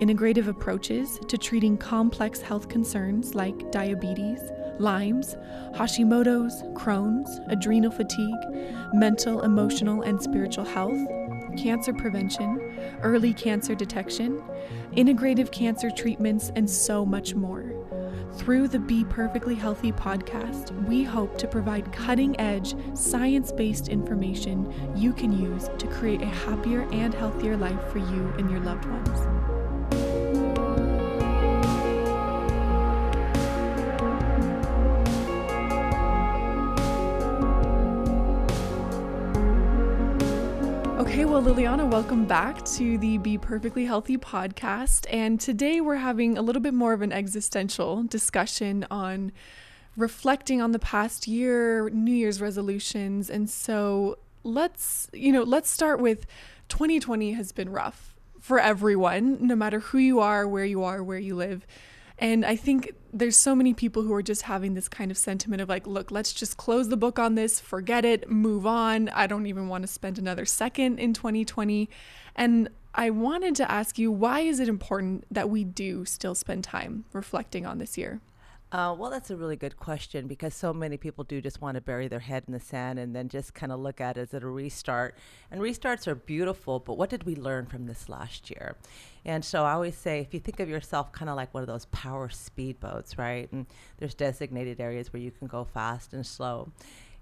integrative approaches to treating complex health concerns like diabetes, Lyme's, Hashimoto's, Crohn's, adrenal fatigue, mental, emotional, and spiritual health, cancer prevention, early cancer detection, integrative cancer treatments, and so much more. Through the Be Perfectly Healthy podcast, we hope to provide cutting edge, science based information you can use to create a happier and healthier life for you and your loved ones. Okay, well, Liliana, welcome back to the Be Perfectly Healthy podcast. And today we're having a little bit more of an existential discussion on reflecting on the past year, New Year's resolutions. And so let's, you know, let's start with 2020 has been rough for everyone, no matter who you are, where you are, where you live. And I think there's so many people who are just having this kind of sentiment of like, look, let's just close the book on this, forget it, move on. I don't even want to spend another second in 2020. And I wanted to ask you, why is it important that we do still spend time reflecting on this year? Uh, well, that's a really good question because so many people do just want to bury their head in the sand and then just kind of look at it as a restart. And restarts are beautiful, but what did we learn from this last year? And so I always say, if you think of yourself kind of like one of those power speedboats, right? And there's designated areas where you can go fast and slow.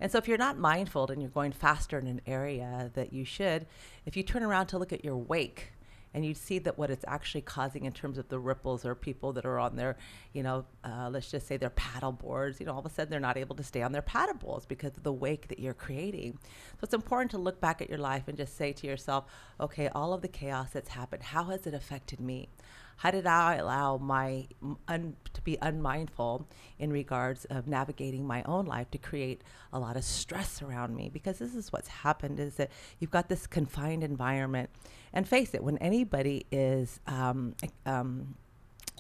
And so if you're not mindful and you're going faster in an area that you should, if you turn around to look at your wake, and you see that what it's actually causing in terms of the ripples or people that are on their, you know, uh, let's just say their paddle boards, you know, all of a sudden they're not able to stay on their paddle boards because of the wake that you're creating. So it's important to look back at your life and just say to yourself, okay, all of the chaos that's happened, how has it affected me? How did I allow my un, to be unmindful in regards of navigating my own life to create a lot of stress around me? Because this is what's happened: is that you've got this confined environment, and face it, when anybody is um, um,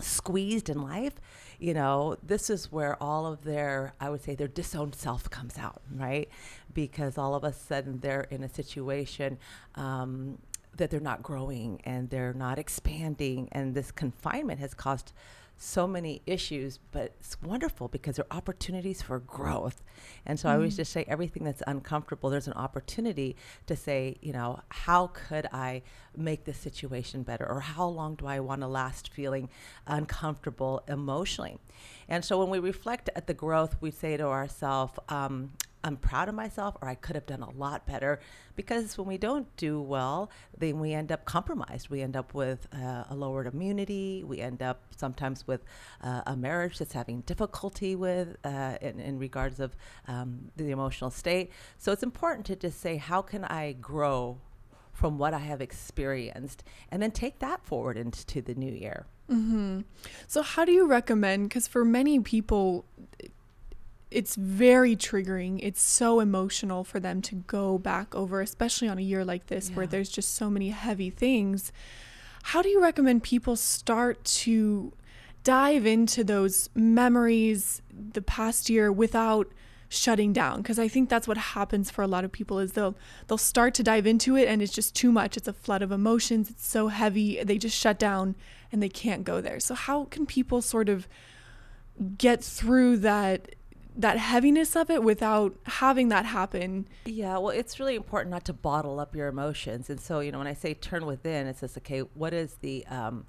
squeezed in life, you know, this is where all of their, I would say, their disowned self comes out, right? Because all of a sudden they're in a situation um, that they're not growing and they're not expanding and this confinement has caused so many issues but it's wonderful because there are opportunities for growth and so mm. i always mm. just say everything that's uncomfortable there's an opportunity to say you know how could i make this situation better or how long do i want to last feeling uncomfortable emotionally and so when we reflect at the growth we say to ourselves um, I'm proud of myself or I could have done a lot better. Because when we don't do well, then we end up compromised. We end up with uh, a lowered immunity. We end up sometimes with uh, a marriage that's having difficulty with uh, in, in, regards of um, the emotional state. So it's important to just say, how can I grow from what I have experienced, and then take that forward into the new year. Mm-hmm. So, how do you recommend? Because for many people, it's very triggering. It's so emotional for them to go back over, especially on a year like this yeah. where there's just so many heavy things. How do you recommend people start to dive into those memories the past year without shutting down because I think that's what happens for a lot of people is they'll they'll start to dive into it and it's just too much it's a flood of emotions it's so heavy they just shut down and they can't go there so how can people sort of get through that that heaviness of it without having that happen. Yeah, well, it's really important not to bottle up your emotions. And so, you know, when I say turn within, it's just okay, what is the, um,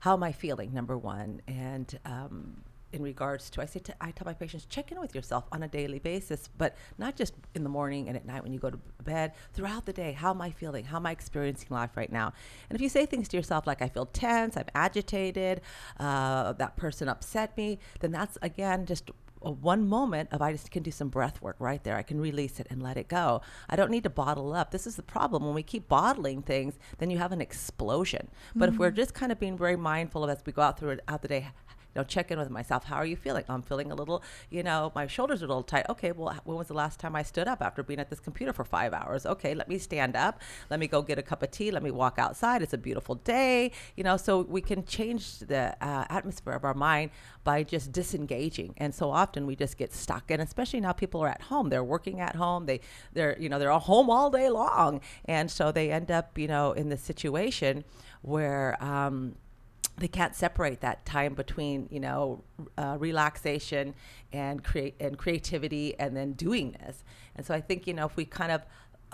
how am I feeling, number one? And, um, in regards to, I say, to, I tell my patients, check in with yourself on a daily basis, but not just in the morning and at night when you go to bed, throughout the day. How am I feeling? How am I experiencing life right now? And if you say things to yourself like, I feel tense, I'm agitated, uh, that person upset me, then that's again just a one moment of I just can do some breath work right there. I can release it and let it go. I don't need to bottle up. This is the problem. When we keep bottling things, then you have an explosion. But mm-hmm. if we're mm-hmm. just kind of being very mindful of as we go out through out the day, know, check in with myself. How are you feeling? I'm feeling a little, you know, my shoulders are a little tight. Okay, well, when was the last time I stood up after being at this computer for five hours? Okay, let me stand up. Let me go get a cup of tea. Let me walk outside. It's a beautiful day, you know, so we can change the uh, atmosphere of our mind by just disengaging. And so often we just get stuck. And especially now people are at home. They're working at home. They, they're, you know, they're home all day long. And so they end up, you know, in this situation where, um, they can't separate that time between you know uh, relaxation and create and creativity and then doing this and so i think you know if we kind of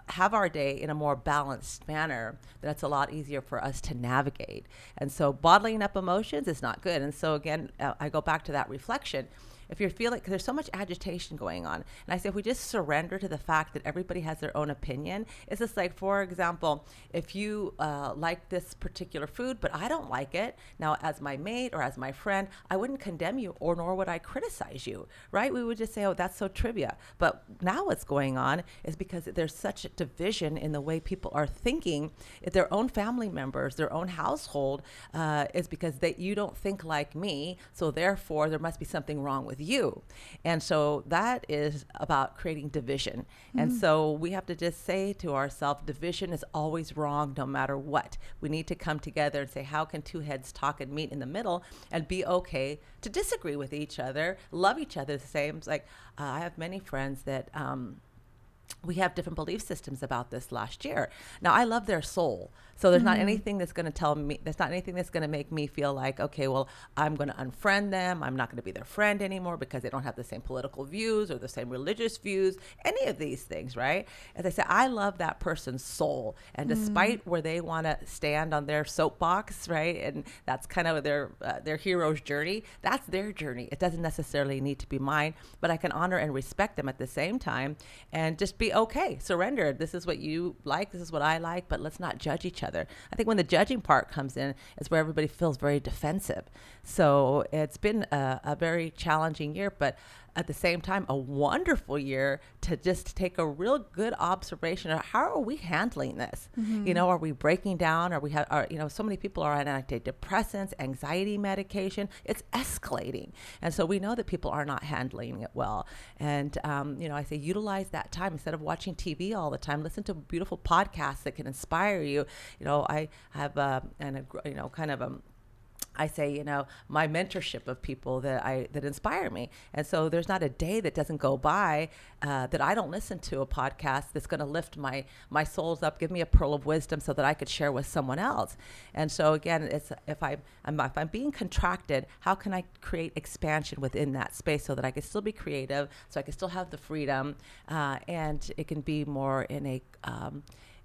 have our day in a more balanced manner, then it's a lot easier for us to navigate. And so bottling up emotions is not good. And so again, uh, I go back to that reflection if you're feeling because there's so much agitation going on. And i say if we just surrender to the fact that everybody has their own opinion it's just like for example if you uh, like this particular food but i don't like it now as my mate or as my friend i wouldn't condemn you or nor would i criticize you right? We would just say oh that's so trivia. But now what's going on is because there's such a division in the way people are thinking their own family members their own household uh, is because they you don't think like me so therefore there must be something wrong with with you. And so that is about creating division. Mm-hmm. And so we have to just say to ourselves, division is always wrong no matter what. We need to come together and say, how can two heads talk and meet in the middle and be okay to disagree with each other, love each other the same? It's like uh, I have many friends that, um, we have different belief systems about this last year. Now, I love their soul. So there's mm-hmm. not anything that's going to tell me, there's not anything that's going to make me feel like, okay, well, I'm going to unfriend them. I'm not going to be their friend anymore because they don't have the same political views or the same religious views, any of these things, right? As I said, I love that person's soul. And mm-hmm. despite where they want to stand on their soapbox, right? And that's kind of their, uh, their hero's journey. That's their journey. It doesn't necessarily need to be mine, but I can honor and respect them at the same time and just be okay, surrender. This is what you like. This is what I like, but let's not judge each other. I think when the judging part comes in, is where everybody feels very defensive. So it's been a, a very challenging year, but at the same time a wonderful year to just take a real good observation of how are we handling this? Mm-hmm. you know are we breaking down? Are we have are you know so many people are on antidepressants anxiety medication. It's escalating. And so we know that people are not handling it well. And um, you know i say utilize that time instead of watching tv all the time. Listen to beautiful podcasts that can inspire you. You know i have a, and a, you know kind of a I say, you know, my mentorship of people that I that inspire me, and so there's not a day that doesn't go by uh, that I don't listen to a podcast that's going to lift my my souls up, give me a pearl of wisdom, so that I could share with someone else. And so again, it's if I I'm, if I'm being contracted, how can I create expansion within that space so that I can still be creative, so I can still have the freedom, uh, and it can be more in a um,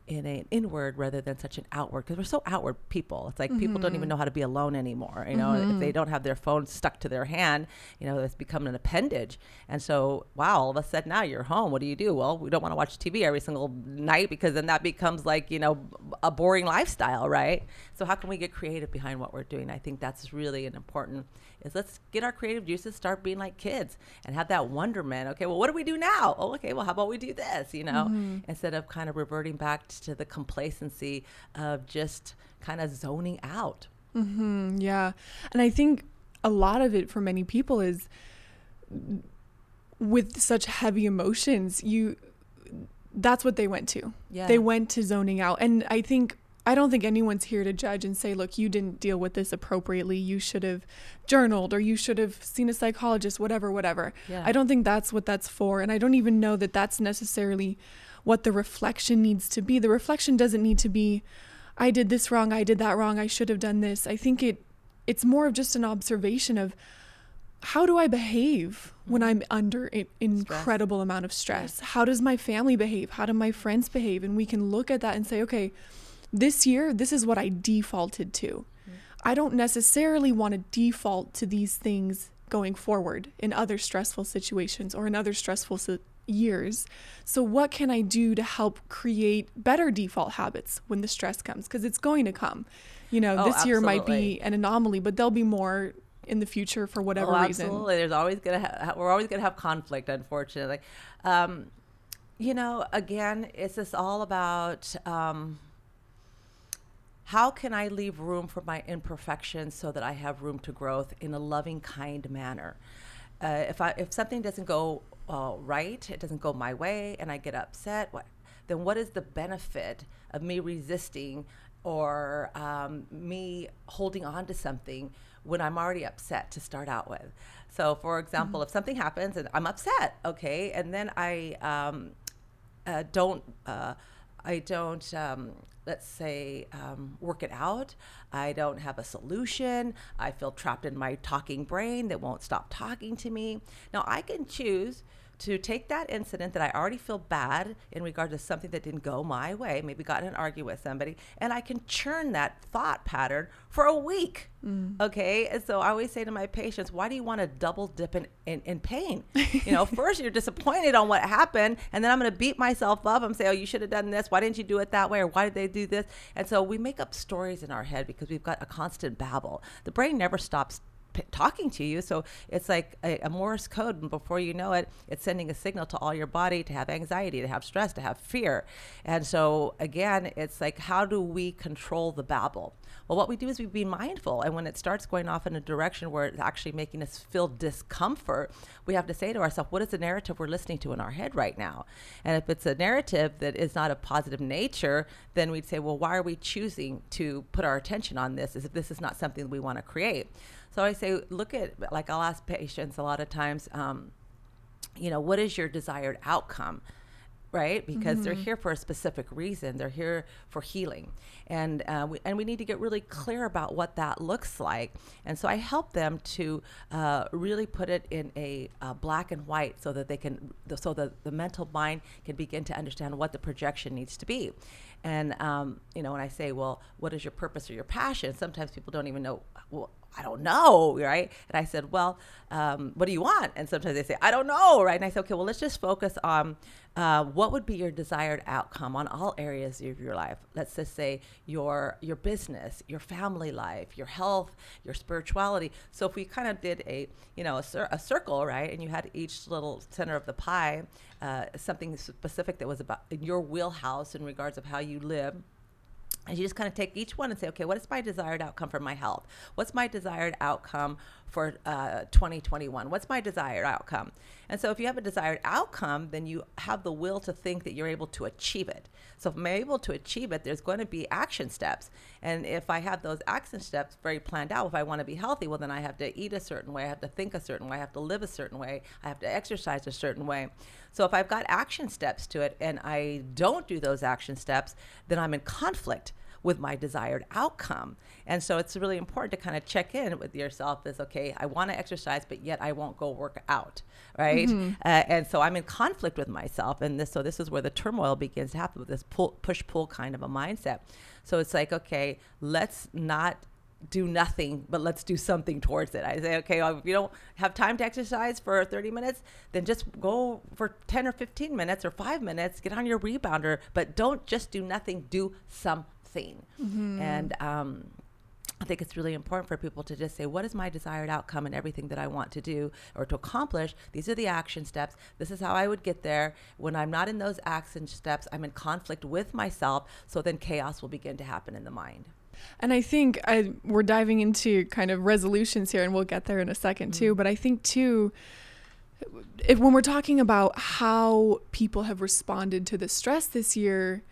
in an inward rather than such an outward because we're so outward people it's like mm-hmm. people don't even mm-hmm. know how to be alone anymore you know mm-hmm. if they mm-hmm. don't have their phone stuck to their hand you know it's become an appendage and so wow all of a sudden now you're home what do you do well we don't want to watch tv every single night because then that becomes like you know a boring lifestyle right so how can we get creative behind what we're doing i think that's really an important is let's get our creative juices start being like kids and have that wonderment okay well what do we do now oh okay well how about we do this you know mm-hmm. instead of kind of reverting back to the complacency of just kind of zoning out. Mm-hmm, yeah. And I think a lot of it for many people is with such heavy emotions, you that's what they went to. Yeah. They went to zoning out. And I think I don't think anyone's here to judge and say, look, you didn't deal with this appropriately. You should have journaled or you should have seen a psychologist, whatever, whatever. Yeah. I don't think that's what that's for. And I don't even know that that's necessarily what the reflection needs to be. The reflection doesn't need to be, I did this wrong, I did that wrong, I should have done this. I think it it's more of just an observation of how do I behave when I'm under an incredible stress. amount of stress? How does my family behave? How do my friends behave? And we can look at that and say, okay, this year, this is what I defaulted to. Mm-hmm. I don't necessarily want to default to these things going forward in other stressful situations or in other stressful years. So, what can I do to help create better default habits when the stress comes? Because it's going to come. You know, oh, this absolutely. year might be an anomaly, but there'll be more in the future for whatever oh, reason. Absolutely, there's always gonna ha- we're always gonna have conflict, unfortunately. Um, you know, again, it's just all about. Um, how can I leave room for my imperfections so that I have room to growth in a loving, kind manner? Uh, if I if something doesn't go uh, right, it doesn't go my way, and I get upset, what, then what is the benefit of me resisting or um, me holding on to something when I'm already upset to start out with? So, for example, mm-hmm. if something happens and I'm upset, okay, and then I um, uh, don't. Uh, I don't, um, let's say, um, work it out. I don't have a solution. I feel trapped in my talking brain that won't stop talking to me. Now, I can choose to take that incident that I already feel bad in regard to something that didn't go my way, maybe got in an argument with somebody, and I can churn that thought pattern for a week. Mm. Okay. And so I always say to my patients, why do you want to double dip in, in, in pain? you know, first you're disappointed on what happened, and then I'm going to beat myself up and say, oh, you should have done this. Why didn't you do it that way? Or why did they do this? And so we make up stories in our head because we've got a constant babble. The brain never stops talking to you. So it's like a, a, Morse code, and before you know it, it's sending a signal to all your body to have anxiety, to have stress, to have fear. And so again, it's like, how do we control the babble? Well, what we do is we be mindful, and when it starts going off in a direction where it's actually making us feel discomfort, we have to say to ourselves, what is the narrative we're listening to in our head right now? And if it's a narrative that is not of positive nature, then we'd say, well, why are we choosing to put our attention on this? As if this is not something we want to create. So I say, look at, like I'll ask patients a lot of times, um, you know, what is your desired outcome? right? Because mm-hmm. they're here for a specific reason. They're here for healing, and uh, we, and we need to get really clear about what that looks like. And so I help them to uh, really put it in a uh, black and white, so that they can, so that the mental mind can begin to understand what the projection needs to be. And um, you know, when I say, well, what is your purpose or your passion? Sometimes people don't even know. Well, I don't know, right? And I said, well, um, what do you want? And sometimes they say, I don't know, right? And I said, okay, well, let's just focus on uh, what would be your desired outcome on all areas of your life. Let's just say your your business, your family life, your health, your spirituality. So if we kind of did a you know a, cir- a circle, right, and you had each little center of the pie, uh, something specific that was about in your wheelhouse in regards of how you live and you just kind of take each one and say, okay, what is my desired outcome for my health? What's my desired outcome for uh, 2021? What's my desired outcome? And so if you have a desired outcome, then you have the will to think that you're able to achieve it. So if I'm able to achieve it, there's going to be action steps. And if I have those action steps very planned out, if I want to be healthy, well, then I have to eat a certain way, I have to think a certain way, I have to live a certain way, I have to exercise a certain way. So if I've got action steps to it and I don't do those action steps, then I'm in conflict with my desired outcome. And so it's really important to kind of check in with yourself is okay, I want to exercise, but yet I won't go work out, right? Mm-hmm. Uh, and so I'm in conflict with myself. And this, so this is where the turmoil begins to happen with this pull, push pull kind of a mindset. So it's like, okay, let's not do nothing, but let's do something towards it. I say, okay, well, if you don't have time to exercise for 30 minutes, then just go for 10 or 15 minutes or five minutes, get on your rebounder, but don't just do nothing, do something. Mm-hmm. And, um, I think it's really important for people to just say, what is my desired outcome and everything that I want to do or to accomplish? These are the action steps. This is how I would get there. When I'm not in those action steps, I'm in conflict with myself. So then chaos will begin to happen in the mind. And I think I, we're diving into kind of resolutions here, and we'll get there in a 2nd mm-hmm. too. But I think too, if when we're talking about how people have responded to the stress this year,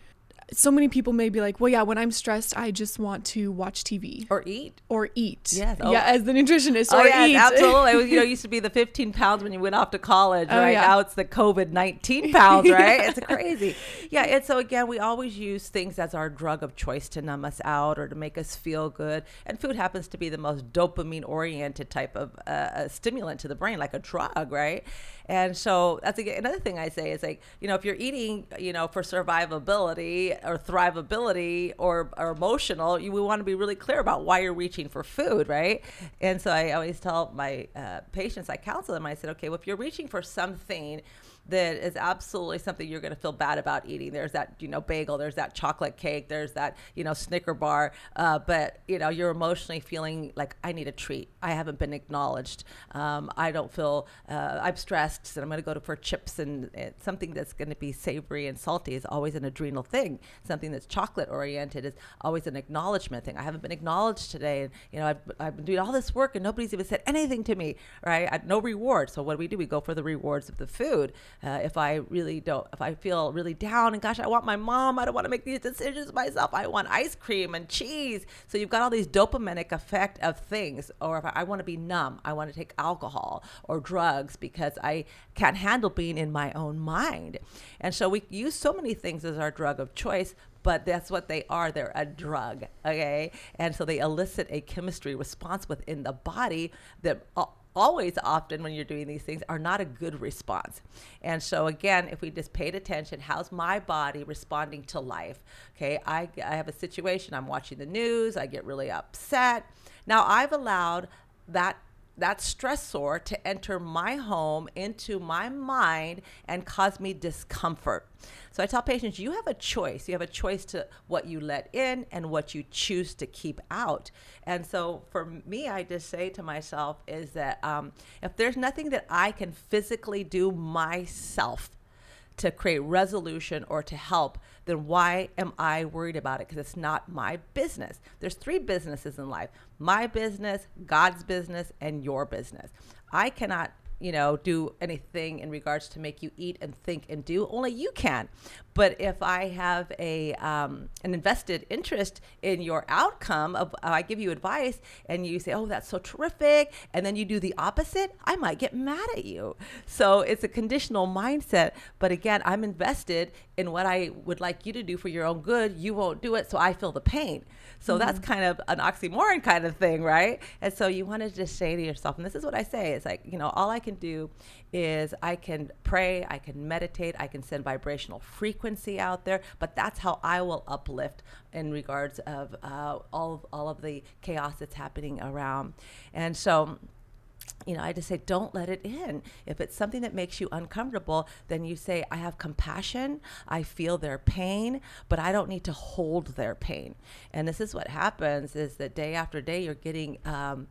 so many people may be like, well, yeah, when I'm stressed, I just want to watch TV or eat or eat. Yes. Oh. Yeah, as the nutritionist. Oh, yes, eat. absolutely. It you know, used to be the 15 pounds when you went off to college, oh, right? Yeah. Now it's the COVID 19 pounds, right? yeah. It's crazy. Yeah. And so again, we always use things as our drug of choice to numb us out or to make us feel good. And food happens to be the most dopamine oriented type of uh, stimulant to the brain, like a drug, right? And so that's again, another thing I say is like, you know, if you're eating, you know, for survivability or thrivability or, or emotional, you we want to be really clear about why you're reaching for food, right? And so I always tell my uh, patients, I counsel them, I said, okay, well, if you're reaching for something that is absolutely something you're going to feel bad about eating. There's that, you know, bagel, there's that chocolate cake, there's that, you know, Snicker bar. Uh, but, you know, you're emotionally feeling like I need a treat. I haven't been acknowledged. Um, I don't feel, uh, I'm stressed and I'm going to go to for chips and, and something that's going to be savory and salty is always an adrenal thing. Something that's chocolate oriented is always an acknowledgement thing. I haven't been acknowledged today. And, you know, I've, I've been doing all this work and nobody's even said anything to me, right? I, no reward. So what do we do? We go for the rewards of the food. Uh, if I really don't, if I feel really down and gosh, I want my mom, I don't want to make these decisions myself. I want ice cream and cheese. So you've got all these dopaminic effect of things. Or if I, I want to be numb, I want to take alcohol or drugs because I can't handle being in my own mind. And so we use so many things as our drug of choice, but that's what they are. They're a drug, okay? And so they elicit a chemistry response within the body that always often when you're doing these things are not a good response. And so again, if we just paid attention, how's my body responding to life? Okay, I, I have a situation, I'm watching the news, I get really upset. Now I've allowed that that stressor to enter my home into my mind and cause me discomfort. So I tell patients, you have a choice. You have a choice to what you let in and what you choose to keep out. And so for me, I just say to myself is that um, if there's nothing that I can physically do myself to create resolution or to help, then why am I worried about it? Because it's not my business. There's three businesses in life my business, God's business, and your business. I cannot you know, do anything in regards to make you eat and think and do. Only you can. But if I have a um, an invested interest in your outcome of uh, I give you advice and you say, "Oh, that's so terrific," and then you do the opposite, I might get mad at you. So it's a conditional mindset. But again, I'm invested in what I would like you to do for your own good. You won't do it, so I feel the pain. So mm-hmm. that's kind of an oxymoron kind of thing, right? And so you want to just say to yourself, and this is what I say: it's like you know, all I can do is I can pray, I can meditate, I can send vibrational frequency out there, but that's how I will uplift in regards of uh, all of all of the chaos that's happening around. And so you know, I just say, don't let it in. If it's something that makes you uncomfortable, then you say, I have compassion. I feel their pain, but I don't need to hold their pain. And this is what happens is that day after day, you're getting, um,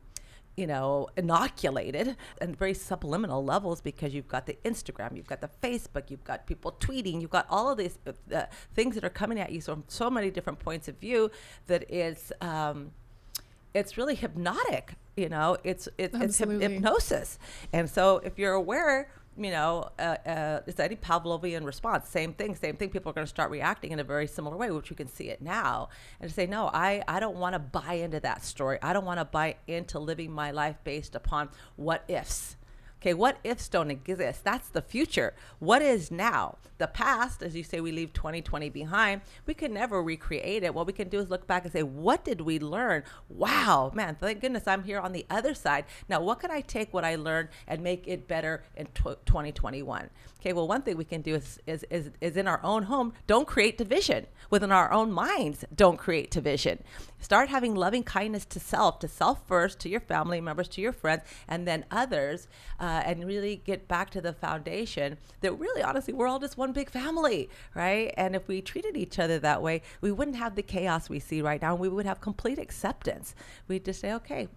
you know, inoculated and very subliminal levels because you've got the Instagram, you've got the Facebook, you've got people tweeting, you've got all of these uh, things that are coming at you from so many different points of view that it's um, it's really hypnotic. You know, it's it's, it's hypnosis. And so if you're aware you know, uh, uh, it's any Pavlovian response. Same thing, same thing. People are going to start reacting in a very similar way, which we can see it now. And say, no, I, I don't want to buy into that story. I don't want to buy into living my life based upon what ifs. Okay, what ifs don't exist? That's the future. What is now? The past, as you say, we leave 2020 behind. We can never recreate it. What we can do is look back and say, what did we learn? Wow, man, thank goodness I'm here on the other side. Now, what can I take what I learned and make it better in 2021? Okay, well, one thing we can do is, is, is, is in our own home, don't create division. Within our own minds, don't create division. Start having loving kindness to self, to self first, to your family members, to your friends, and then others. Uh, and really get back to the foundation that really, honestly, we're all just one big family, right? And if we treated each other that way, we wouldn't have the chaos we see right now. and We would have complete acceptance. We'd just say, okay,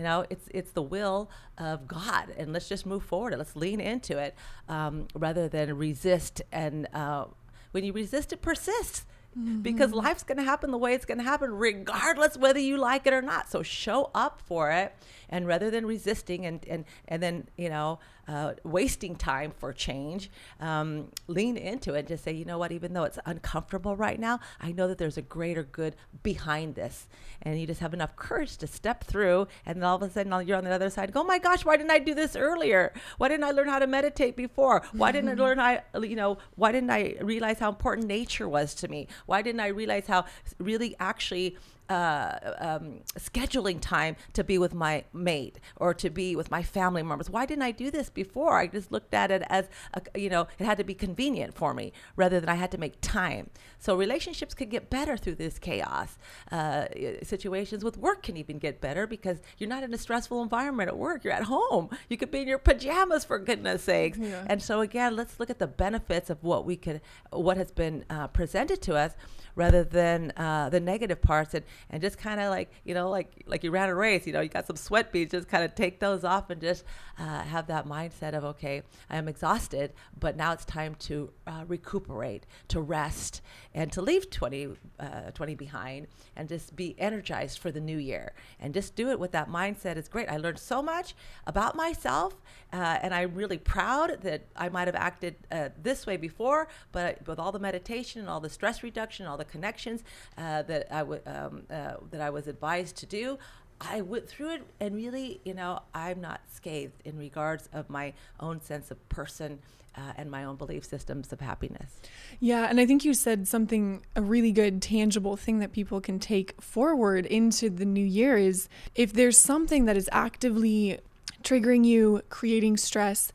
you know, it's it's the will of God, and let's just move forward. Let's lean into it um, rather than resist. And uh, when you resist, it persists. Mm-hmm. Because life's going to happen the way it's going to happen, regardless whether you like it or not. So show up for it and rather than resisting and and and then you know uh, wasting time for change, um, lean into it. Just say, you know what, even though it's uncomfortable right now, I know that there's a greater good behind this, and you just have enough courage to step through, and then all of a sudden you're on the other side. Go, oh my gosh, why didn't I do this earlier? Why didn't I learn how to meditate before? Why didn't I learn I, you know, why didn't I realize how important nature was to me? Why didn't I realize how really actually uh, um, scheduling time to be with my mate or to be with my family members. Why didn't I do this before? I just looked at it as, a, you know, it had to be convenient for me rather than I had to make time. So relationships could get better through this chaos. Uh, situations with work can even get better because you're not in a stressful environment at work. You're at home. You could be in your pajamas for goodness sakes. Yeah. And so again, let's look at the benefits of what we could, what has been uh, presented to us rather than uh, the negative parts and, and just kind of like you know like like you ran a race you know you got some sweat beads just kind of take those off and just uh, have that mindset of okay i am exhausted but now it's time to uh, recuperate to rest and to leave 20, uh, 20 behind and just be energized for the new year. And just do it with that mindset is great. I learned so much about myself uh, and i'm really proud that i might have acted uh, this way before but with all the meditation and all the stress reduction all the connections uh, that I w- um, uh, that I was advised to do. I went through it, and really, you know, I'm not scathed in regards of my own sense of person uh, and my own belief systems of happiness. Yeah, and I think you said something a really good, tangible thing that people can take forward into the new year is if there's something that is actively triggering you, creating stress,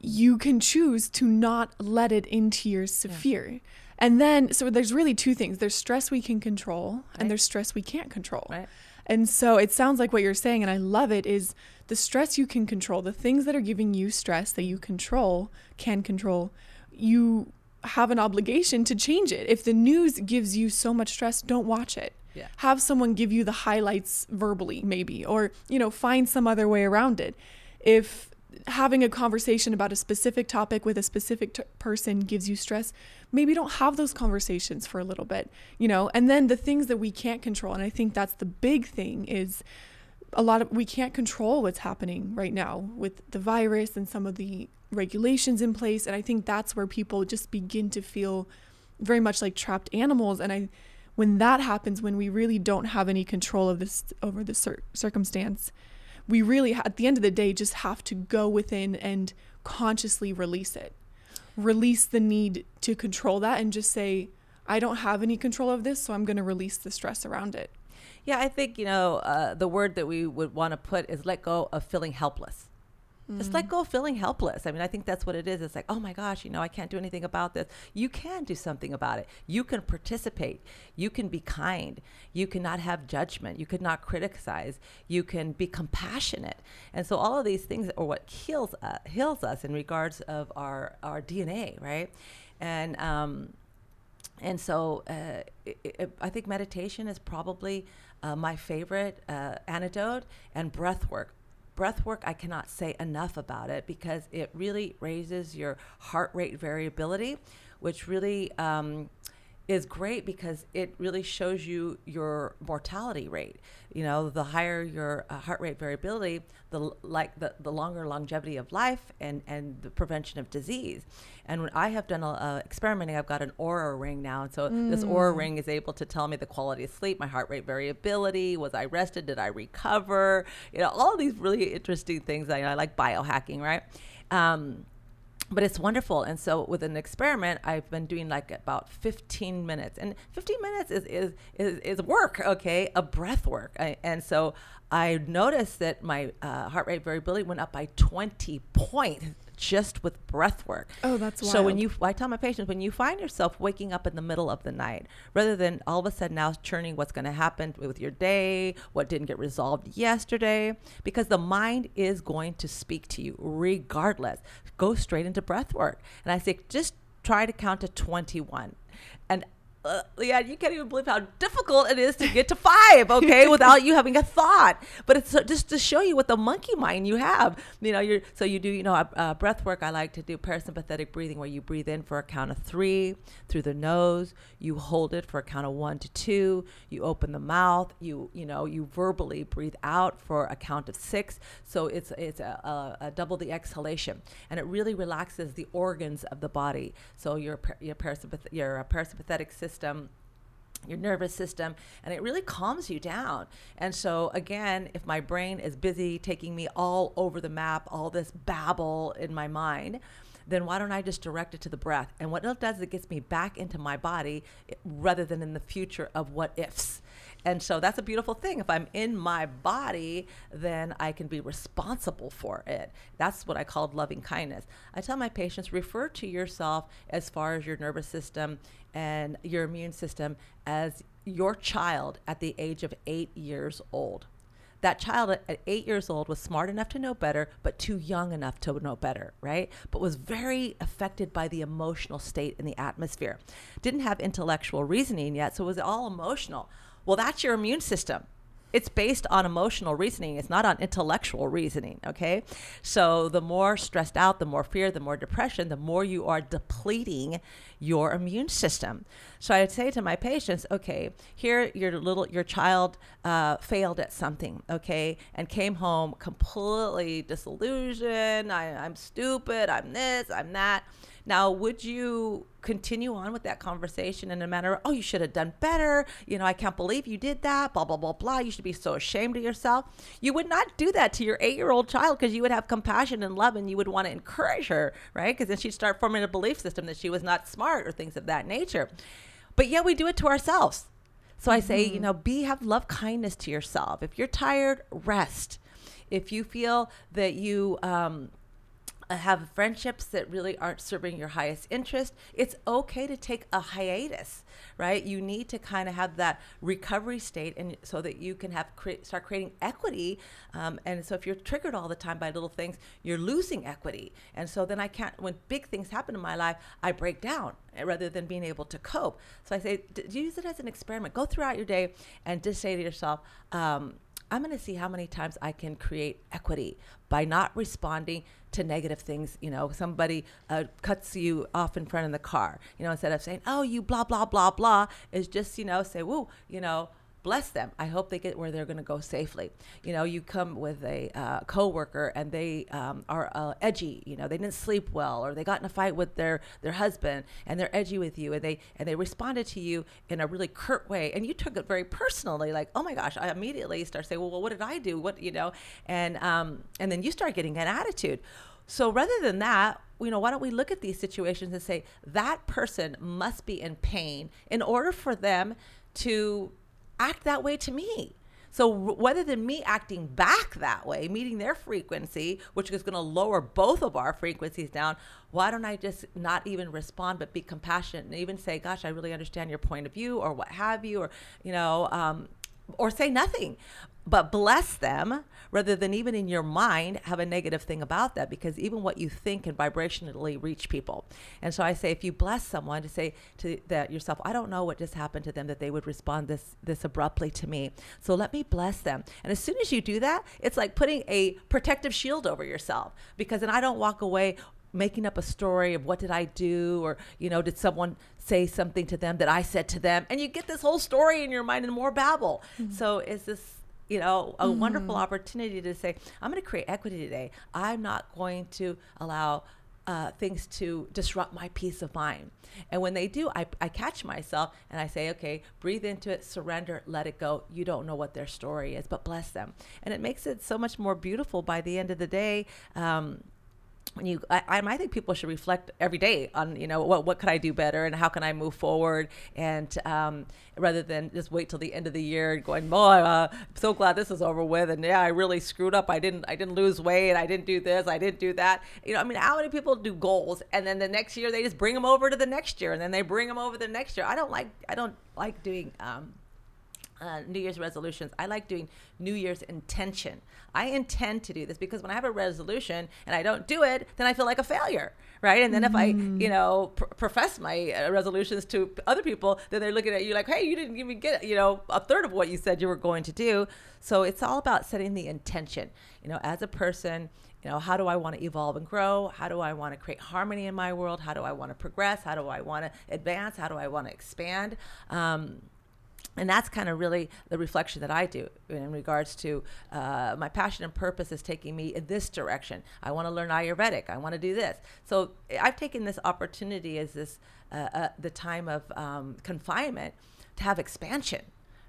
you can choose to not let it into your sphere. Yeah. And then, so there's really two things there's stress we can control, right. and there's stress we can't control. Right. And so it sounds like what you're saying, and I love it, is the stress you can control, the things that are giving you stress that you control, can control, you have an obligation to change it. If the news gives you so much stress, don't watch it. Yeah. Have someone give you the highlights verbally, maybe, or, you know, find some other way around it. If having a conversation about a specific topic with a specific t- person gives you stress, maybe don't have those conversations for a little bit, you know? And then the things that we can't control, and I think that's the big thing is a lot of we can't control what's happening right now with the virus and some of the regulations in place, and I think that's where people just begin to feel very much like trapped animals and I when that happens when we really don't have any control of this over the cir- circumstance we really, at the end of the day, just have to go within and consciously release it. Release the need to control that and just say, I don't have any control of this, so I'm going to release the stress around it. Yeah, I think, you know, uh, the word that we would want to put is let go of feeling helpless. Mm. Just let go of feeling helpless. I mean, I think that's what it is. It's like, oh my gosh, you know, I can't do anything about this. You can do something about it. You can participate. You can be kind. You cannot have judgment. You could not criticize. You can be compassionate. And so all of these things are what heals uh, heals us in regards of our our DNA, right? And um, and so uh, it, it, I think meditation is probably uh, my favorite uh, antidote and breath work breath work, I cannot say enough about it because it really raises your heart rate variability, which really um, is great because it really shows you your mortality rate. You know, the higher your uh, heart rate variability, the like the, the longer longevity of life and and the prevention of disease. And when I have done a, uh, experimenting, I've got an Oura ring now, and so mm. this Oura ring is able to tell me the quality of sleep, my heart rate variability, was I rested, did I recover? You know, all these really interesting things. I, I like biohacking, right? Um, but it's wonderful. And so with an experiment, I've been doing like about 15 minutes, and 15 minutes is is is, is work, okay, a breath work. I, and so I noticed that my uh, heart rate variability went up by 20 points just with breath work. Oh, that's wild. So when you, I tell my patients, when you find yourself waking up in the middle of the night, rather than all of a sudden now churning what's going to happen with your day, what didn't get resolved yesterday, because the mind is going to speak to you regardless. Go straight into breath work. And I say, just try to count to 21. And uh, yeah, you can't even believe how difficult it is to get to five, okay, without you having a thought. But it's just to show you what the monkey mind you have. You know, you're so you do, you know, uh, breath work. I like to do parasympathetic breathing, where you breathe in for a count of three through the nose, you hold it for a count of one to two, you open the mouth, you you know, you verbally breathe out for a count of six. So it's it's a, a, a double the exhalation, and it really relaxes the organs of the body. So your your parasympathetic your parasympathetic system system your nervous system and it really calms you down and so again if my brain is busy taking me all over the map all this babble in my mind then why don't I just direct it to the breath? And what it does, it gets me back into my body eh, rather than in the future of what ifs. And so that's a beautiful thing. If I'm in my body, then I can be responsible for it. That's what I called loving kindness. I tell my patients refer to yourself as far as your nervous system and your immune system as your child at the age of eight years old. That child at eight years old was smart enough to know better, but too young enough to know better, right? But was very affected by the emotional state in the atmosphere. Didn't have intellectual reasoning yet, so it was all emotional. Well, that's your immune system it's based on emotional reasoning. It's not on intellectual reasoning. Okay. So the more stressed out, the more fear, the more depression, the more you are depleting your immune system. So I'd say to my patients, okay, here your little your child uh, failed at something, okay, and came home completely disillusioned. I, I'm stupid. I'm this. I'm that now, would you continue on with that conversation in a manner, oh, you should have done better. You know, I can't believe you did that, blah, blah, blah, blah. You should be so ashamed of yourself. You would not do that to your eight year old child because you would have compassion and love and you would want to encourage her, right? Because then she'd start forming a belief system that she was not smart or things of that nature. But yet we do it to ourselves. So I say, mm-hmm. you know, be have love kindness to yourself. If you're tired, rest. If you feel that you um, have friendships that really aren't serving your highest interest, it's okay to take a hiatus, right? You need to kind of have that recovery state, and so that you can have cre- start creating equity. Um, and so, if you're triggered all the time by little things, you're losing equity. And so then I can't. When big things happen in my life, I break down eh, rather than being able to cope. So I say, d- use it as an experiment. Go throughout your day and just say to yourself. Um, I'm going to see how many times I can create equity by not responding to negative things. You know, somebody uh, cuts you off in front of the car, you know, instead of saying, oh, you blah, blah, blah, blah, is just, you know, say, woo, you know, bless them. I hope they get where they're going to go safely. You know, you come with a uh, coworker and they um, are uh, edgy. You know, they didn't sleep well, or they got in a fight with their their husband, and they're edgy with you, and they and they responded to you in a really curt way, and you took it very personally. Like, oh my gosh! I immediately start saying, well, well what did I do? What you know? And um, and then you start getting an attitude. So rather than that, you know, why don't we look at these situations and say that person must be in pain in order for them to act that way to me. So rather than me acting back that way, meeting their frequency, which is going to lower both of our frequencies down, why don't I just not even respond, but be compassionate and even say, "Gosh, I really understand your point of view," or what have you, or you know, um, or say nothing but bless them rather than even in your mind have a negative thing about that because even what you think can vibrationally reach people and so i say if you bless someone to say to that yourself i don't know what just happened to them that they would respond this this abruptly to me so let me bless them and as soon as you do that it's like putting a protective shield over yourself because then i don't walk away making up a story of what did I do or you know did someone say something to them that I said to them and you get this whole story in your mind and more babble. Mm-hmm. So is this you know, a mm. wonderful opportunity to say, I'm going to create equity today. I'm not going to allow uh, things to disrupt my peace of mind. And when they do, I, I catch myself and I say, okay, breathe into it, surrender, let it go. You don't know what their story is, but bless them. And it makes it so much more beautiful by the end of the day. Um, when you I, I think people should reflect every day on you know what what could I do better and how can I move forward? And um, rather than just wait till the end of the year and going boy uh, I'm so glad this is over with and yeah I really screwed up. I didn't I didn't lose weight. I didn't do this. I didn't do that. You know I mean how many people do goals and then the next year they just bring them over to the next year and then they bring them over the next year? I don't like I don't like doing um, uh, New Year's resolutions. I like doing New Year's intention. I intend to do this because when I have a resolution and I don't do it, then I feel like a failure, right? And then mm. if I, mm. you know, pr- profess my uh, resolutions to other people, then they're looking at you like, hey, you didn't even get, you know, a third of what you said you were going to do. So it's all about setting the intention. You know, as a person, you know, how do I want to evolve and grow? How do I want to create harmony in my world? How do I want to progress? How do I want to advance? How do I want to expand? Um, and that's kind of really the reflection that I do in regards to uh, my passion and purpose is taking me in this direction. I want to learn Ayurvedic. I want to do this. So I've taken this opportunity as this uh, uh, the time of um, confinement to have expansion.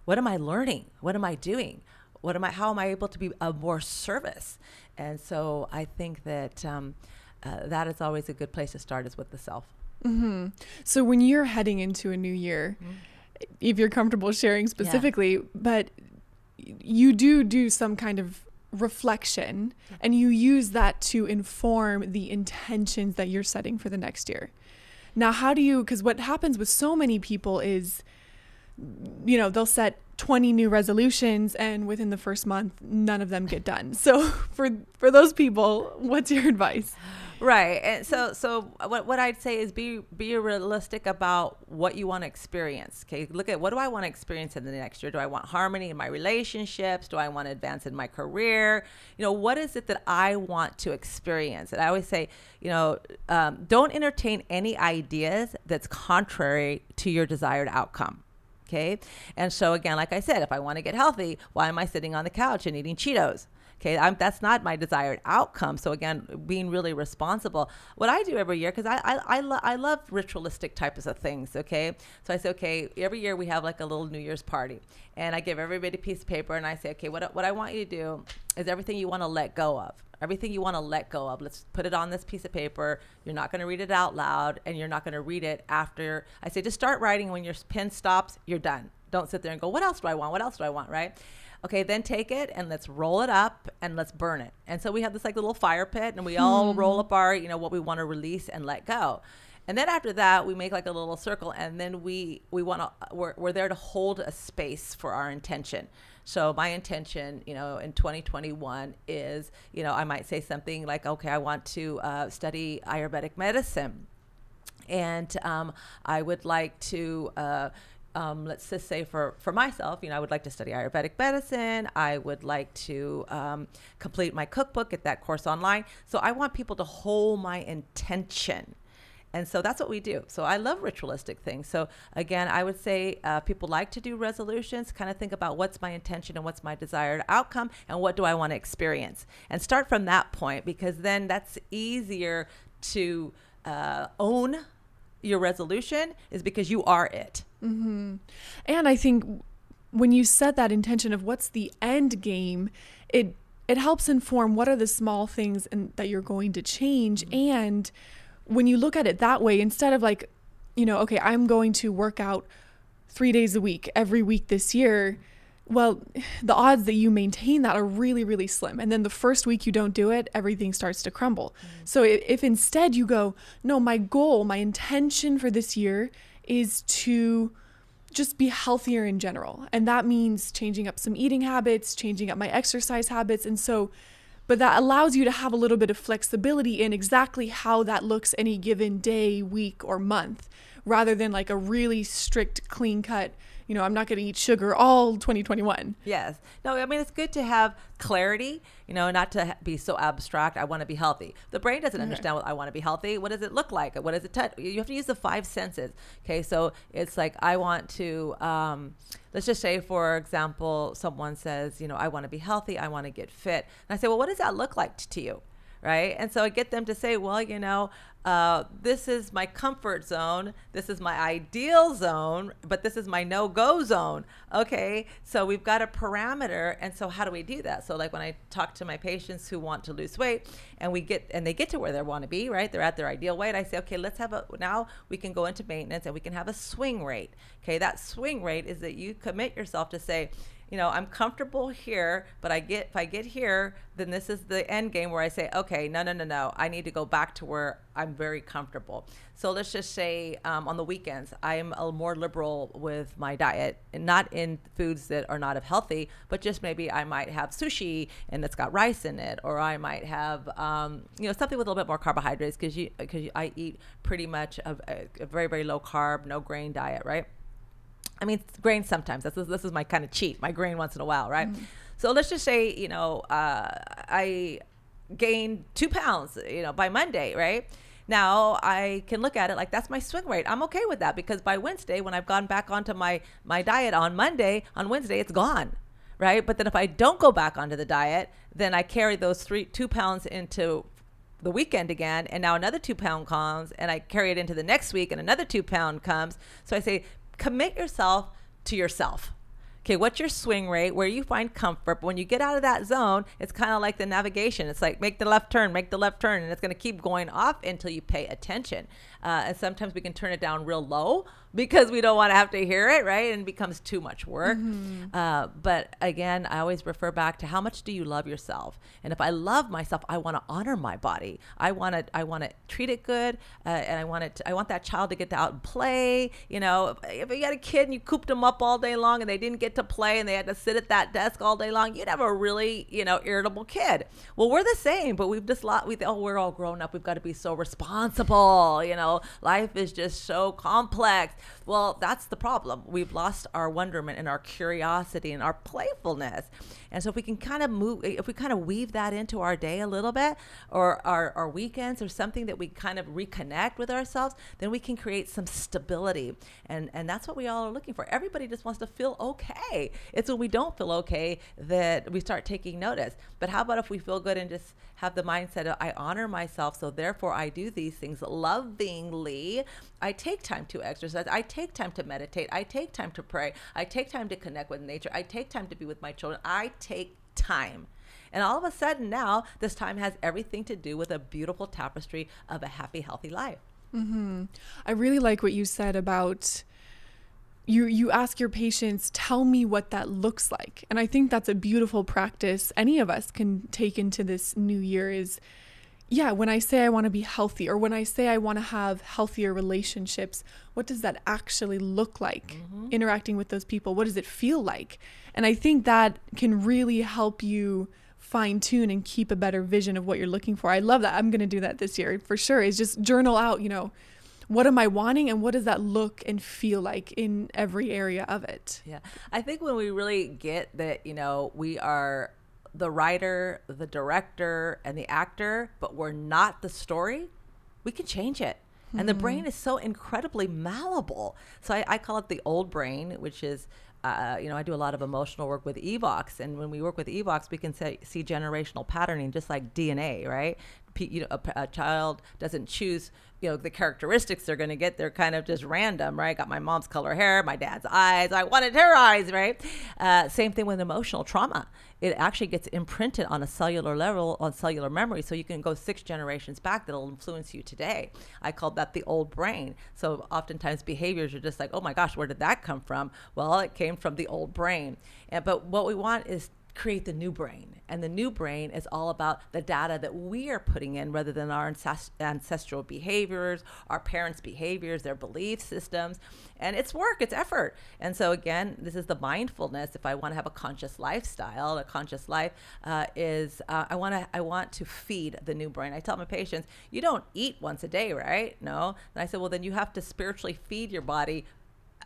What am I learning? What am I doing? What am I? How am I able to be of more service? And so I think that um, uh, that is always a good place to start is with the self. Mm-hmm. So when you're heading into a new year. Mm-hmm if you're comfortable sharing specifically, yeah. but you do do some kind of reflection and you use that to inform the intentions that you're setting for the next year. Now, how do you, because what happens with so many people is, you know, they'll set 20 new resolutions and within the first month, none of them get done. So for, for those people, what's your advice? Right and so so what, what i'd say is be be realistic about what you want to experience okay? Look at what do i want to experience in the next year? Do i want harmony in my relationships? Do i want to advance in my career? You know what is it that i want to experience? And i always say you know um, don't entertain any ideas that's contrary to your desired outcome okay? And so again like i said if i want to get healthy why am i sitting on the couch and eating cheetos Okay, I'm, that's not my desired outcome. So again, being really responsible. What I do every year, because I I, I, lo- I love ritualistic types of things. Okay, so I say, okay, every year we have like a little New Year's party, and I give everybody a piece of paper, and I say, okay, what what I want you to do is everything you want to let go of. Everything you want to let go of, let's put it on this piece of paper. You're not going to read it out loud, and you're not going to read it after. I say, just start writing. When your pen stops, you're done. Don't sit there and go, what else do I want? What else do I want? Right? Okay, then take it and let's roll it up and let's burn it. And so we have this like little fire pit and we all hmm. roll up our, you know, what we want to release and let go. And then after that, we make like a little circle and then we we want to we're, we're there to hold a space for our intention. So my intention, you know, in 2021 is, you know, I might say something like, okay, I want to uh, study Ayurvedic medicine, and um, I would like to. Uh, um, let's just say for, for myself, you know, I would like to study Ayurvedic medicine. I would like to um, complete my cookbook, get that course online. So I want people to hold my intention. And so that's what we do. So I love ritualistic things. So again, I would say uh, people like to do resolutions, kind of think about what's my intention and what's my desired outcome and what do I want to experience. And start from that point because then that's easier to uh, own your resolution is because you are it. Mm-hmm. And I think when you set that intention of what's the end game, it it helps inform what are the small things and that you're going to change. Mm-hmm. And when you look at it that way, instead of like, you know, okay, I'm going to work out three days a week every week this year well, the odds that you maintain that are really, really slim. And then the first week you don't do it, everything starts to crumble. Mm-hmm. So if instead you go, no, my goal, my intention for this year is to just be healthier in general. And that means changing up some eating habits, changing up my exercise habits. And so, but that allows you to have a little bit of flexibility in exactly how that looks any given day, week, or month, rather than like a really strict, clean cut you know, I'm not going to eat sugar all 2021. Yes. No, I mean, it's good to have clarity, you know, not to be so abstract. I want to be healthy. The brain doesn't understand what I want to be healthy. What does it look like? What does it touch? You have to use the five senses. Okay. So it's like, I want to, um, let's just say, for example, someone says, you know, I want to be healthy. I want to get fit. And I say, well, what does that look like to you? Right? And so I get them to say, well, you know, uh, this is my comfort zone, this is my ideal zone, but this is my no go zone. Okay, so we've got a parameter. And so, how do we do that? So, like when I talk to my patients who want to lose weight and we get, and they get to where they want to be, right? They're at their ideal weight. I say, okay, let's have a, now we can go into maintenance and we can have a swing rate. Okay, that swing rate is that you commit yourself to say, you know, I'm comfortable here, but I get if I get here, then this is the end game where I say, okay, no, no, no, no, I need to go back to where I'm very comfortable. So let's just say um, on the weekends, I'm a more liberal with my diet, and not in foods that are not of healthy, but just maybe I might have sushi and it's got rice in it, or I might have um, you know something with a little bit more carbohydrates because you because I eat pretty much a, a very very low carb, no grain diet, right? I mean, grain sometimes. This is this is my kind of cheat. My grain once in a while, right? Mm-hmm. So let's just say, you know, uh, I gained two pounds, you know, by Monday, right? Now I can look at it like that's my swing rate. I'm okay with that because by Wednesday, when I've gone back onto my my diet on Monday, on Wednesday it's gone, right? But then if I don't go back onto the diet, then I carry those three two pounds into the weekend again and now another two pound comes and i carry it into the next week and another two pound comes so i say commit yourself to yourself. Okay, what's your swing rate? Where you find comfort? But when you get out of that zone, it's kind of like the navigation. It's like make the left turn, make the left turn, and it's going to keep going off until you pay attention. Uh, and sometimes we can turn it down real low, because we don't want to have to hear it, right? And it becomes too much work. Mm-hmm. Uh, but again, I always refer back to how much do you love yourself? And if I love myself, I want to honor my body. I want to I want to treat it good, uh, and I want it. To, I want that child to get to out and play. You know, if, if you got a kid and you cooped them up all day long and they didn't get to play and they had to sit at that desk all day long, you'd have a really you know irritable kid. Well, we're the same, but we've just lot we oh we're all grown up. We've got to be so responsible. You know, life is just so complex well, that's the problem. We've lost our wonderment and our curiosity and our playfulness. And so if we can kind of move, if we kind of weave that into our day a little bit or our, our weekends or something that we kind of reconnect with ourselves, then we can create some stability. And, and that's what we all are looking for. Everybody just wants to feel okay. It's when we don't feel okay that we start taking notice. But how about if we feel good and just have the mindset of I honor myself, so therefore I do these things lovingly. I take time to exercise. I take time to meditate. I take time to pray. I take time to connect with nature. I take time to be with my children. I take time. And all of a sudden now, this time has everything to do with a beautiful tapestry of a happy, healthy life. Mm-hmm. I really like what you said about you you ask your patients tell me what that looks like and i think that's a beautiful practice any of us can take into this new year is yeah when i say i want to be healthy or when i say i want to have healthier relationships what does that actually look like mm-hmm. interacting with those people what does it feel like and i think that can really help you fine tune and keep a better vision of what you're looking for i love that i'm going to do that this year for sure is just journal out you know what am I wanting and what does that look and feel like in every area of it? Yeah. I think when we really get that, you know, we are the writer, the director, and the actor, but we're not the story, we can change it. Mm-hmm. And the hmm. brain is so incredibly malleable. So I, I call it the old brain, which is uh, you know, I do a lot of emotional work with Evox, and when we work with Evox, we can say, see generational patterning, just like DNA, right? You know, a, a, child doesn't choose, you know, the characteristics they're going to get. They're kind of just random, right? Got my mom's color hair, my dad's eyes. I wanted her eyes, right? Uh, same thing with emotional trauma. It actually gets imprinted on a cellular level, on cellular memory. So you can go six generations back that'll influence you today. I call that the old brain. So oftentimes behaviors are just like, oh my gosh, where did that come from? Well, it came from the old brain. And, but what we want is create the new brain. And the new brain is all about the data that we are putting in rather than our ancestral behaviors, our parents' behaviors, their belief systems. And it's work, it's effort. And so, again, this is the mindfulness. If I want to have a conscious lifestyle, a conscious life uh, is uh, I, want to, I want to feed the new brain. I tell my patients, you don't eat once a day, right? No. And I said, well, then you have to spiritually feed your body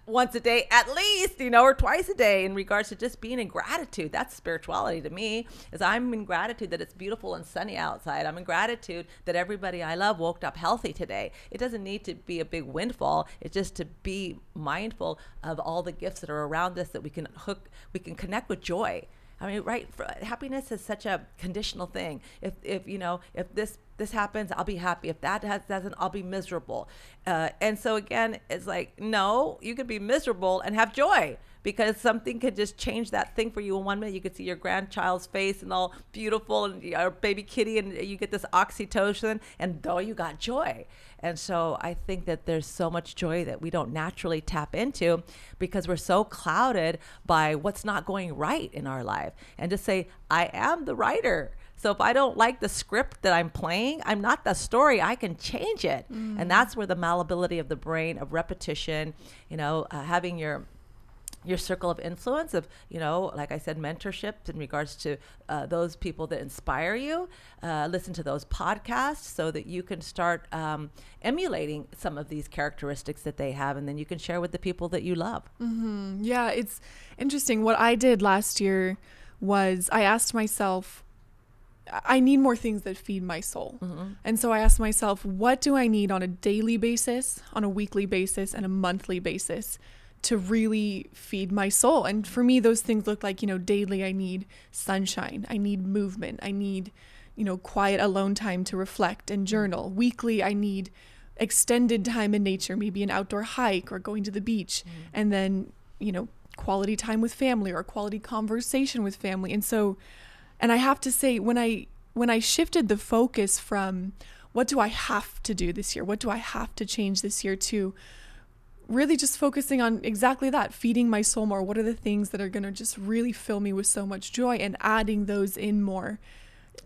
once a day at least you know or twice a day in regards to just being in gratitude that's spirituality to me is i'm in gratitude that it's beautiful and sunny outside i'm in gratitude that everybody i love woke up healthy today it doesn't need to be a big windfall it's just to be mindful of all the gifts that are around us that we can hook we can connect with joy I mean, right? For, happiness is such a conditional thing. If, if you know, if this this happens, I'll be happy. If that has, doesn't, I'll be miserable. Uh, and so again, it's like, no, you can be miserable and have joy because something could just change that thing for you in one minute. You could see your grandchild's face and all beautiful, and your baby kitty, and you get this oxytocin, and though you got joy. And so I think that there's so much joy that we don't naturally tap into because we're so clouded by what's not going right in our life. And to say, I am the writer. So if I don't like the script that I'm playing, I'm not the story. I can change it. Mm. And that's where the malleability of the brain, of repetition, you know, uh, having your your circle of influence of you know like i said mentorship in regards to uh, those people that inspire you uh, listen to those podcasts so that you can start um, emulating some of these characteristics that they have and then you can share with the people that you love mm-hmm. yeah it's interesting what i did last year was i asked myself I need more things that feed my soul. Mm-hmm. And so I asked myself, what do I need on a daily basis, on a weekly basis, and a monthly basis to really feed my soul. And for me, those things look like, you know, daily I need sunshine, I need movement, I need, you know, quiet alone time to reflect and journal. Weekly, I need extended time in nature, maybe an outdoor hike or going to the beach. Mm. And then, you know, quality time with family or quality conversation with family. And so, and I have to say, when I, when I shifted the focus from what do I have to do this year? What do I have to change this year to really just focusing on exactly that feeding my soul more. What are the things that are going to just really fill me with so much joy and adding those in more?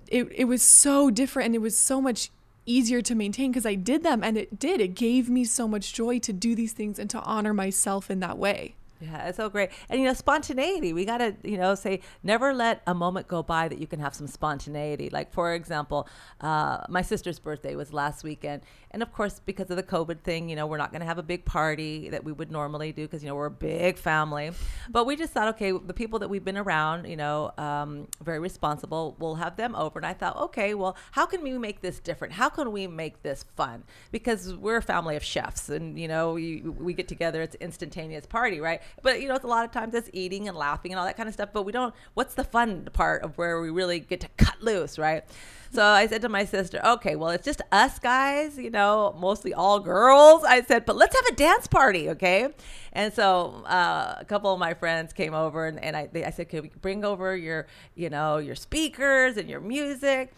It, it was so different and it was so much easier to maintain because I did them and it did. It gave me so much joy to do these things and to honor myself in that way. Yeah, it's so great. And you know, spontaneity. We got to, you know, say never let a moment go by that you can have some spontaneity. Like for example, uh, my sister's birthday was last weekend, and of course, because of the COVID thing, you know, we're not going to have a big party that we would normally do because you know we're a big family. But we just thought, okay, the people that we've been around, you know, um, very responsible, we'll have them over. And I thought, okay, well, how can we make this different? How can we make this fun? Because we're a family of chefs, and you know, we we get together. It's instantaneous party, right? But you know, it's a lot of times it's eating and laughing and all that kind of stuff. But we don't. What's the fun part of where we really get to cut loose, right? So I said to my sister, okay, well, it's just us guys, you know, mostly all girls. I said, but let's have a dance party, okay? And so uh, a couple of my friends came over, and, and I, they, I said, can we bring over your, you know, your speakers and your music?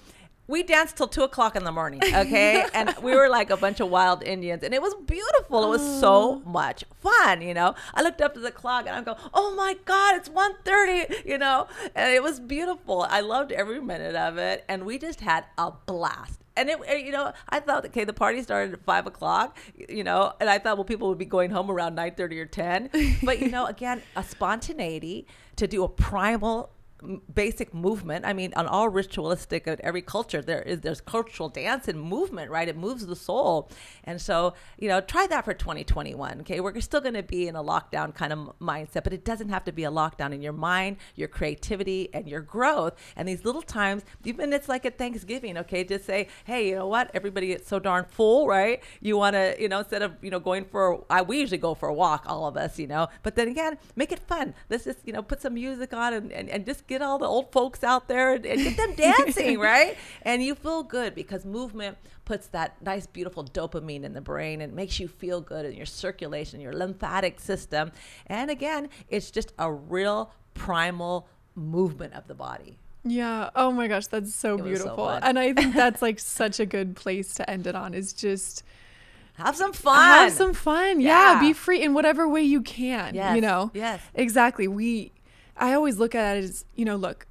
We danced till two o'clock in the morning okay? And we were like a bunch of wild indians and it was beautiful. It was so oh. much fun you know? I looked up to the clock and i go oh my god it's 1.30 you know? And it was beautiful. I loved every minute of it and we just had a blast. And it, you know, I thought, okay, the party started at five o'clock, you know, and I thought, well, people would be going home around nine thirty or ten. But you know, again, a spontaneity to do a primal basic movement. I mean, on all ritualistic of every culture, there is there's cultural dance and movement, right? It moves the soul, and so you know, try that for 2021. Okay, we're still going to be in a lockdown kind of mindset, but it doesn't have to be a lockdown in your mind, your creativity, and your growth. And these little times, even it's like at Thanksgiving. Okay, just say, hey, you know what? Everybody gets so darn full, right? You want to, you know, instead of you know going for, I we usually go for a walk, all of us, you know, but then again, make it fun. Let's just you know put some music on and and, and just get get all the old folks out there and, and get them dancing, right? And you feel good because movement puts that nice, beautiful dopamine in the brain and makes you feel good in your circulation, your lymphatic system. And again, it's just a real primal movement of the body. Yeah. Oh my gosh, that's so it beautiful. So and I think that's like such a good place to end it on is just have some fun. Have some fun. Yeah. yeah. Be free in whatever way you can. Yes. You know? Yes. Exactly. We I always look at it as, you know, look,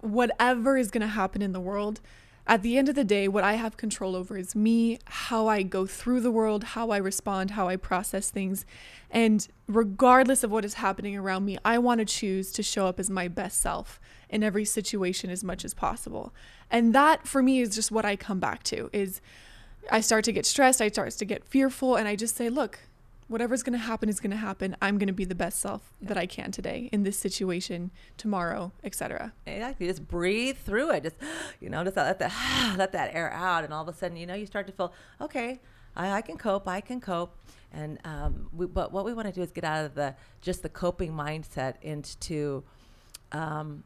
whatever is going to happen in the world, at the end of the day, what I have control over is me, how I go through the world, how I respond, how I process things. And regardless of what is happening around me, I want to choose to show up as my best self in every situation as much as possible. And that for me is just what I come back to is I start to get stressed, I start to get fearful, and I just say, look, whatever's going to happen is going to happen. I'm going to be the best self yeah. that I can today in this situation, tomorrow, etc. Exactly. Just breathe through it. Just you know, just let that let that air out, and all of a sudden, you know, you start to feel okay. I, I can cope. I can cope. And um, we, but what we want to do is get out of the just the coping mindset into um,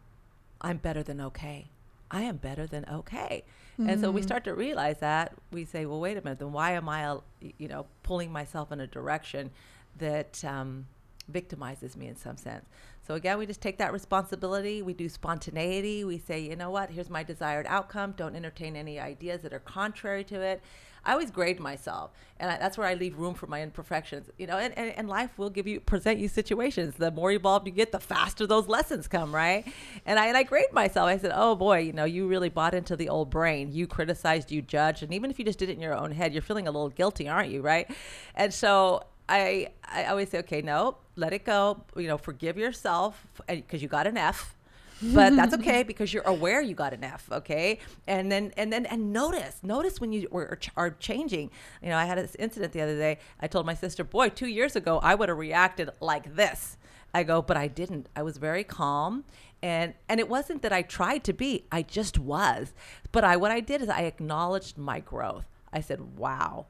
I'm better than okay. I am better than okay. Mm-hmm. And so we mm-hmm. start to realize that we say, well, wait a minute, then why am I, you know, pulling myself in a direction that um, victimizes me in some sense? So again, we just take that responsibility. We do spontaneity. We say, you know what? Here's my desired outcome. Don't entertain any ideas that are contrary to it. I always grade myself, and I, that's where I leave room for my imperfections. You know, and, and, and life will give you present you situations. The more evolved you get, the faster those lessons come, right? And I and I grade myself. I said, oh boy, you know, you really bought into the old brain. You criticized, you judged, and even if you just did it in your own head, you're feeling a little guilty, aren't you? Right? And so I I always say, okay, no, let it go. You know, forgive yourself because you got an F but that's okay because you're aware you got an F. Okay, and then and then and notice, notice when you were, are changing. You know, I had this incident the other day. I told my sister, "Boy, two years ago, I would have reacted like this." I go, but I didn't. I was very calm, and and it wasn't that I tried to be. I just was. But I what I did is I acknowledged my growth. I said, "Wow."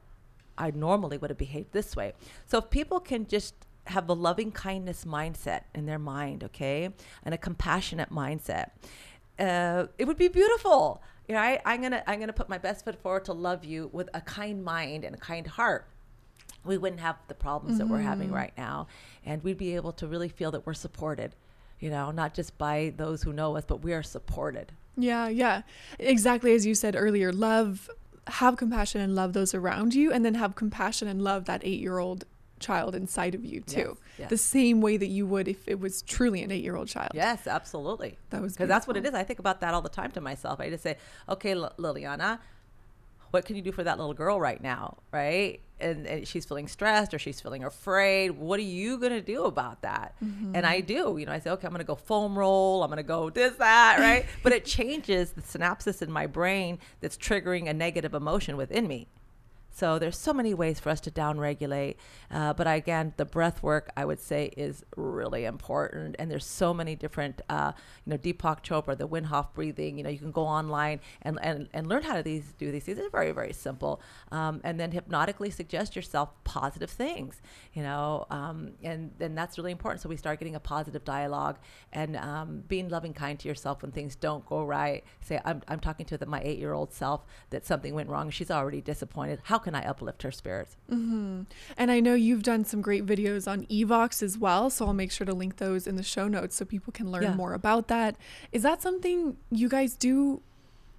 I normally would have behaved this way. So if people can just have a loving kindness mindset in their mind, okay, and a compassionate mindset. Uh, it would be beautiful. You know, I, I'm gonna I'm gonna put my best foot forward to love you with a kind mind and a kind heart. We wouldn't have the problems mm-hmm. that we're having mm-hmm. right now, and we'd be able to really feel that we're supported. You know, not just by those who know us, but we are supported. Yeah, yeah, exactly as you said earlier. Love, have compassion and love those around you, and then have compassion and love that eight year old child inside of you too. Yes, yes. The same way that you would if it was truly an eight year old child. Yes, absolutely. That was because that's what it is. I think about that all the time to myself. I just say, okay, Liliana, what can you do for that little girl right now, right? And, and she's feeling stressed or she's feeling afraid. What are you gonna do about that? Mm-hmm. And I do. You know, I say, okay, I'm gonna go foam roll. I'm gonna go this, that, right? but it changes the synapses in my brain that's triggering a negative emotion within me. So there's so many ways for us to downregulate, uh, but again, the breath work I would say is really important. And there's so many different, uh, you know, Deepak Chopra, the Wim Hof breathing. You know, you can go online and and, and learn how to these do these things. It's very very simple, um, and then hypnotically suggest yourself positive things. You know, um, and then that's really important. So we start getting a positive dialogue and um, being loving, kind to yourself when things don't go right. Say, I'm I'm talking to the, my eight year old self that something went wrong. She's already disappointed. How can I uplift her spirits? Mm-hmm. And I know you've done some great videos on Evox as well, so I'll make sure to link those in the show notes so people can learn Yeah. more about that. Is that something you guys do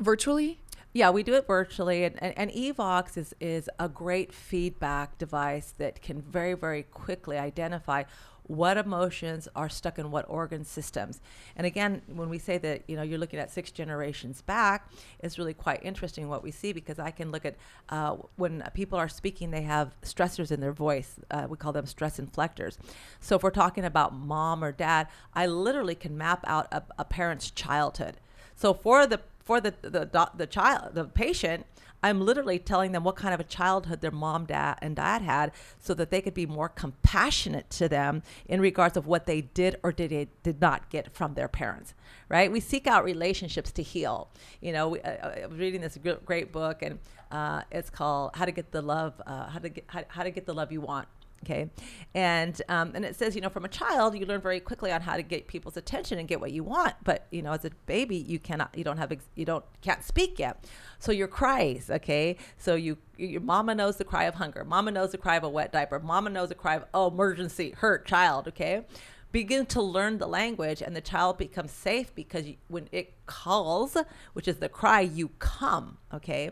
virtually? Yeah, we do it virtually, and, and, and Evox is, is a great feedback device that can very, very quickly identify what emotions are stuck in what organ systems. And again, when we say that, you know, you're looking at six generations back, it's really quite interesting what we see because I can look at uh, when people are speaking, they have stressors in their voice. Uh, we call them stress inflectors. So if we're talking about mom or dad, I literally can map out a, a parent's childhood. So for the for the the the child the patient, I'm literally telling them what kind of a childhood their mom, dad, and dad had, so that they could be more compassionate to them in regards of what they did or did did not get from their parents. Right? We seek out relationships to heal. You know, we, uh, I was reading this great book, and uh, it's called "How to Get the Love," uh, how to get how, how to get the love you want okay. And um, and it says you know from a child you learn very quickly on how to get people's attention and get what you want. But you know as a baby you cannot you don't have ex- you don't can't speak yet. So your cries okay? So you your mama knows the cry of hunger. Mama knows the cry of a wet diaper. Mama knows the cry of oh emergency hurt child okay? Begin to learn the language and the child becomes safe because when it calls which is the cry you come okay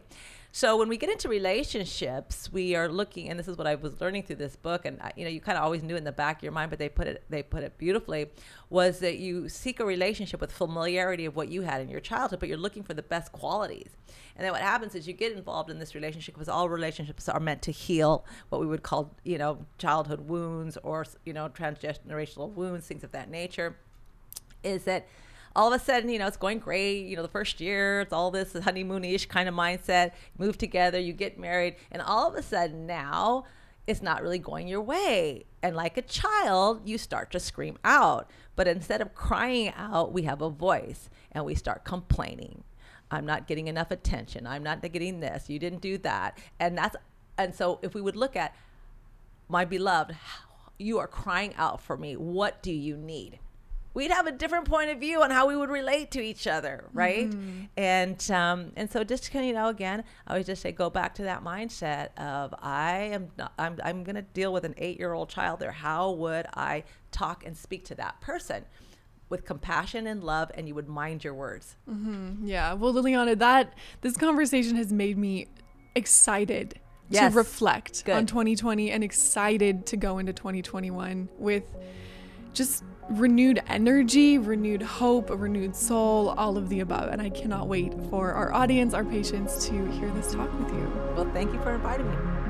so when we get into relationships, we are looking, and this is what I was learning through this book, and you know, you kind of always knew in the back of your mind, but they put it, they put it beautifully, was that you seek a relationship with familiarity of what you had in your childhood, but you're looking for the best qualities. And then what happens is you get involved in this relationship because all relationships are meant to heal what we would call, you know, childhood wounds or you know, transgenerational wounds, things of that nature. Is that all of a sudden, you know, it's going great. You know, the first year, it's all this honeymoonish kind of mindset. Move together, you get married, and all of a sudden now, it's not really going your way. And like a child, you start to scream out. But instead of crying out, we have a voice and we start complaining. I'm not getting enough attention. I'm not getting this. You didn't do that. And that's, and so if we would look at my beloved, you are crying out for me. What do you need? We'd have a different point of view on how we would relate to each other, right? And um, and so just kind of, you know, again, I always just say go back to that mindset of I am not, I'm I'm going to deal with an eight year old child there. How would I talk and speak to that person? With compassion and love, and you would mind your words. Yeah. Well, Liliana, that this conversation has made me excited Yes. to reflect Good. on 2020 and excited to go into 2021 with just renewed energy, renewed hope, a renewed soul, all of the above. And I cannot wait for our audience, our patients to hear this talk with you. Well, thank you for inviting me.